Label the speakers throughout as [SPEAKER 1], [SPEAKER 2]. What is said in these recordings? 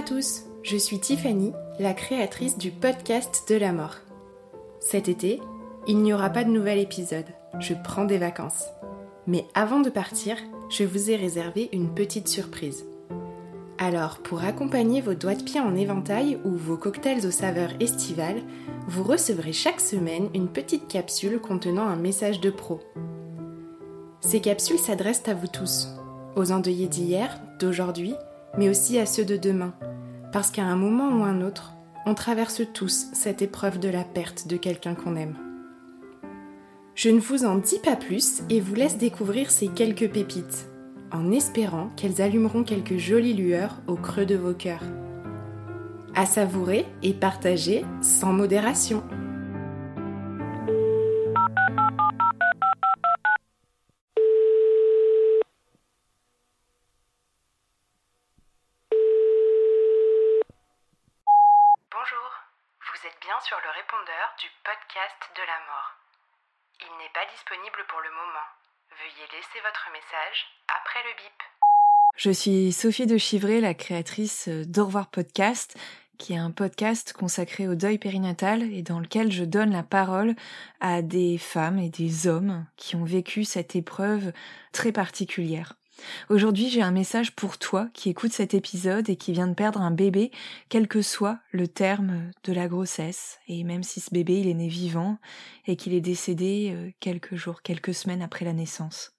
[SPEAKER 1] à tous, je suis Tiffany, la créatrice du podcast de la mort. Cet été, il n'y aura pas de nouvel épisode, je prends des vacances. Mais avant de partir, je vous ai réservé une petite surprise. Alors, pour accompagner vos doigts de pied en éventail ou vos cocktails aux saveurs estivales, vous recevrez chaque semaine une petite capsule contenant un message de pro. Ces capsules s'adressent à vous tous, aux endeuillés d'hier, d'aujourd'hui mais aussi à ceux de demain, parce qu'à un moment ou un autre, on traverse tous cette épreuve de la perte de quelqu'un qu'on aime. Je ne vous en dis pas plus et vous laisse découvrir ces quelques pépites, en espérant qu'elles allumeront quelques jolies lueurs au creux de vos cœurs. À savourer et partager sans modération.
[SPEAKER 2] Sur le répondeur du podcast de la mort. Il n'est pas disponible pour le moment. Veuillez laisser votre message après le bip.
[SPEAKER 3] Je suis Sophie de Chivray, la créatrice d'Au revoir podcast, qui est un podcast consacré au deuil périnatal et dans lequel je donne la parole à des femmes et des hommes qui ont vécu cette épreuve très particulière. Aujourd'hui, j'ai un message pour toi qui écoute cet épisode et qui vient de perdre un bébé, quel que soit le terme de la grossesse, et même si ce bébé il est né vivant et qu'il est décédé euh, quelques jours, quelques semaines après la naissance.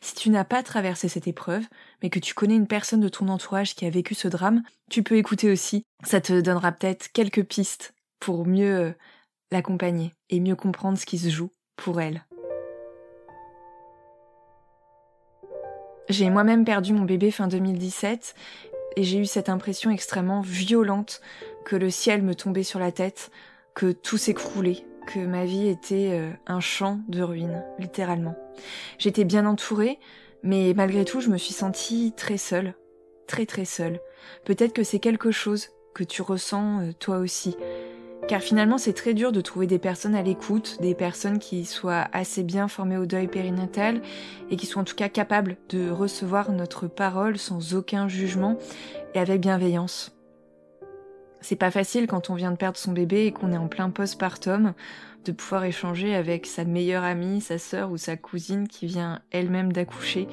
[SPEAKER 3] Si tu n'as pas traversé cette épreuve, mais que tu connais une personne de ton entourage qui a vécu ce drame, tu peux écouter aussi. Ça te donnera peut-être quelques pistes pour mieux euh, l'accompagner et mieux comprendre ce qui se joue pour elle. J'ai moi-même perdu mon bébé fin 2017 et j'ai eu cette impression extrêmement violente que le ciel me tombait sur la tête, que tout s'écroulait, que ma vie était euh, un champ de ruines, littéralement. J'étais bien entourée, mais malgré tout, je me suis sentie très seule, très très seule. Peut-être que c'est quelque chose que tu ressens euh, toi aussi, car finalement, c'est très dur de trouver des personnes à l'écoute, des personnes qui soient assez bien formées au deuil périnatal et qui soient en tout cas capables de recevoir notre parole sans aucun jugement et avec bienveillance. C'est pas facile quand on vient de perdre son bébé et qu'on est en plein postpartum de pouvoir échanger avec sa meilleure amie, sa sœur ou sa cousine qui vient elle-même d'accoucher.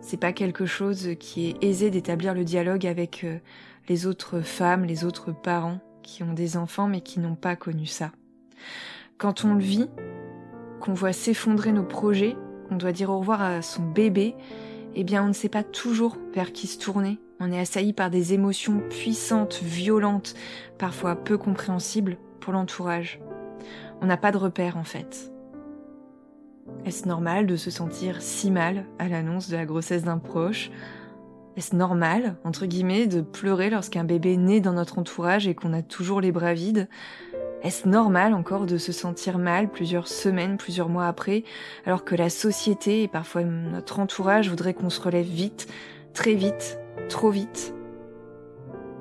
[SPEAKER 3] C'est pas quelque chose qui est aisé d'établir le dialogue avec euh, les autres femmes, les autres parents qui ont des enfants mais qui n'ont pas connu ça. Quand on le vit, qu'on voit s'effondrer nos projets, qu'on doit dire au revoir à son bébé, eh bien on ne sait pas toujours vers qui se tourner. On est assailli par des émotions puissantes, violentes, parfois peu compréhensibles pour l'entourage. On n'a pas de repère en fait. Est-ce normal de se sentir si mal à l'annonce de la grossesse d'un proche? Est-ce normal, entre guillemets, de pleurer lorsqu'un bébé naît dans notre entourage et qu'on a toujours les bras vides? Est-ce normal encore de se sentir mal plusieurs semaines, plusieurs mois après, alors que la société et parfois notre entourage voudraient qu'on se relève vite, très vite, trop vite?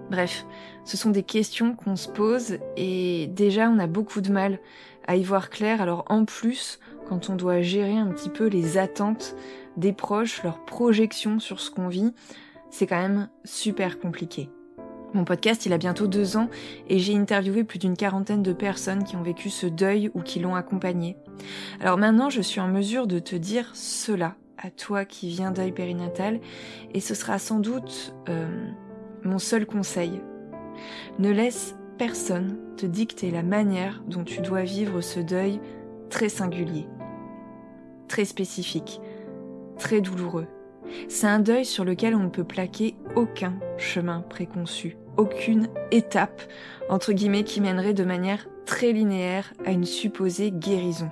[SPEAKER 3] Bref, ce sont des questions qu'on se pose et déjà on a beaucoup de mal à y voir clair, alors en plus, quand on doit gérer un petit peu les attentes des proches, leurs projections sur ce qu'on vit, c'est quand même super compliqué. Mon podcast, il a bientôt deux ans et j'ai interviewé plus d'une quarantaine de personnes qui ont vécu ce deuil ou qui l'ont accompagné. Alors maintenant, je suis en mesure de te dire cela à toi qui viens deuil périnatal et ce sera sans doute euh, mon seul conseil Ne laisse personne te dicter la manière dont tu dois vivre ce deuil très singulier, très spécifique, très douloureux. C'est un deuil sur lequel on ne peut plaquer aucun chemin préconçu, aucune étape, entre guillemets, qui mènerait de manière très linéaire à une supposée guérison.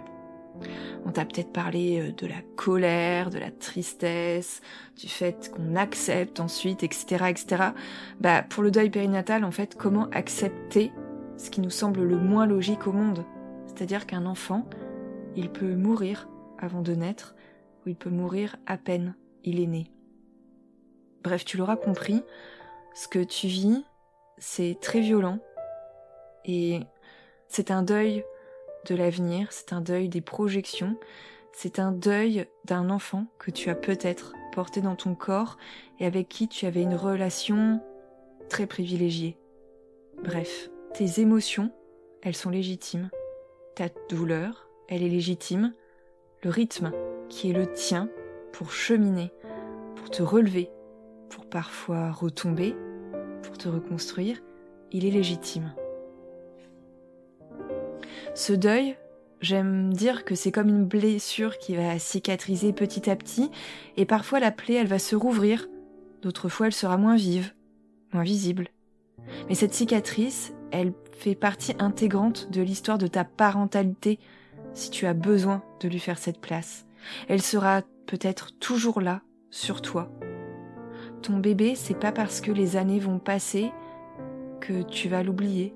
[SPEAKER 3] On t'a peut-être parlé euh, de la colère, de la tristesse, du fait qu'on accepte ensuite, etc., etc. Bah, pour le deuil périnatal, en fait, comment accepter ce qui nous semble le moins logique au monde? C'est-à-dire qu'un enfant, il peut mourir avant de naître, il peut mourir à peine il est né. Bref, tu l'auras compris, ce que tu vis, c'est très violent, et c'est un deuil de l'avenir, c'est un deuil des projections, c'est un deuil d'un enfant que tu as peut-être porté dans ton corps et avec qui tu avais une relation très privilégiée. Bref, tes émotions, elles sont légitimes. Ta douleur, elle est légitime. Le rythme qui est le tien pour cheminer, pour te relever, pour parfois retomber, pour te reconstruire, il est légitime. Ce deuil, j'aime dire que c'est comme une blessure qui va cicatriser petit à petit, et parfois la plaie, elle va se rouvrir, d'autres fois elle sera moins vive, moins visible. Mais cette cicatrice, elle fait partie intégrante de l'histoire de ta parentalité, si tu as besoin de lui faire cette place. Elle sera peut-être toujours là, sur toi. Ton bébé, c'est pas parce que les années vont passer que tu vas l'oublier.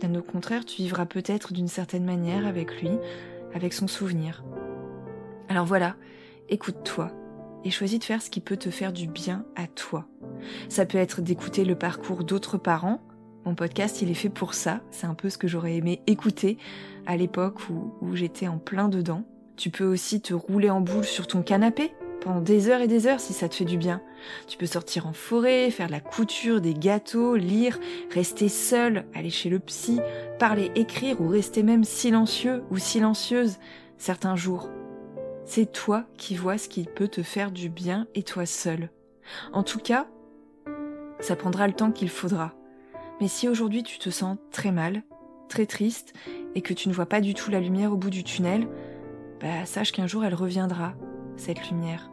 [SPEAKER 3] D'un au contraire, tu vivras peut-être d'une certaine manière avec lui, avec son souvenir. Alors voilà, écoute-toi et choisis de faire ce qui peut te faire du bien à toi. Ça peut être d'écouter le parcours d'autres parents. Mon podcast, il est fait pour ça. C'est un peu ce que j'aurais aimé écouter à l'époque où j'étais en plein dedans. Tu peux aussi te rouler en boule sur ton canapé pendant des heures et des heures si ça te fait du bien. Tu peux sortir en forêt, faire la couture, des gâteaux, lire, rester seul, aller chez le psy, parler, écrire ou rester même silencieux ou silencieuse certains jours. C'est toi qui vois ce qui peut te faire du bien et toi seul. En tout cas, ça prendra le temps qu'il faudra. Mais si aujourd'hui tu te sens très mal, très triste et que tu ne vois pas du tout la lumière au bout du tunnel, bah sache qu'un jour elle reviendra cette lumière.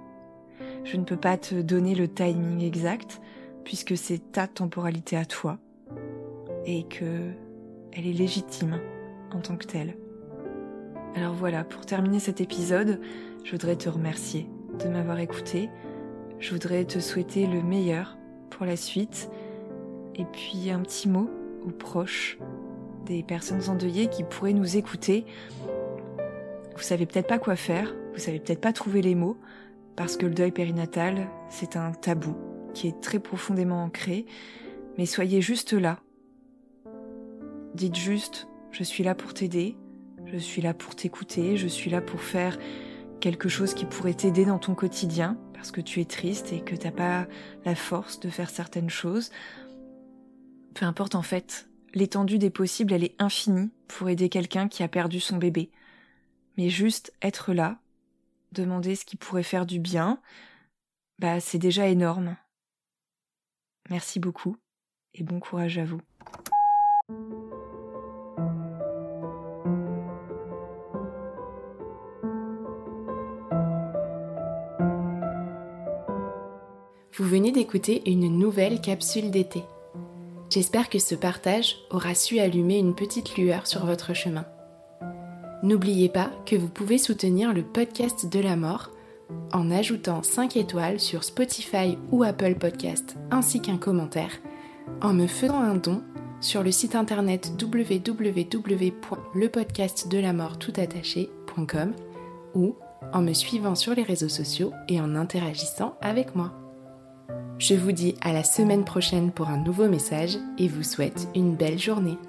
[SPEAKER 3] Je ne peux pas te donner le timing exact, puisque c'est ta temporalité à toi, et que elle est légitime en tant que telle. Alors voilà, pour terminer cet épisode, je voudrais te remercier de m'avoir écouté. Je voudrais te souhaiter le meilleur pour la suite. Et puis un petit mot aux proches des personnes endeuillées qui pourraient nous écouter. Vous savez peut-être pas quoi faire, vous savez peut-être pas trouver les mots, parce que le deuil périnatal, c'est un tabou qui est très profondément ancré, mais soyez juste là. Dites juste, je suis là pour t'aider, je suis là pour t'écouter, je suis là pour faire quelque chose qui pourrait t'aider dans ton quotidien, parce que tu es triste et que t'as pas la force de faire certaines choses. Peu importe en fait, l'étendue des possibles, elle est infinie pour aider quelqu'un qui a perdu son bébé. Mais juste être là, demander ce qui pourrait faire du bien, bah c'est déjà énorme. Merci beaucoup et bon courage à vous.
[SPEAKER 1] Vous venez d'écouter une nouvelle capsule d'été. J'espère que ce partage aura su allumer une petite lueur sur votre chemin. N'oubliez pas que vous pouvez soutenir le podcast de la mort en ajoutant 5 étoiles sur Spotify ou Apple Podcast ainsi qu'un commentaire, en me faisant un don sur le site internet www.lepodcastdelamortoutattaché.com ou en me suivant sur les réseaux sociaux et en interagissant avec moi. Je vous dis à la semaine prochaine pour un nouveau message et vous souhaite une belle journée.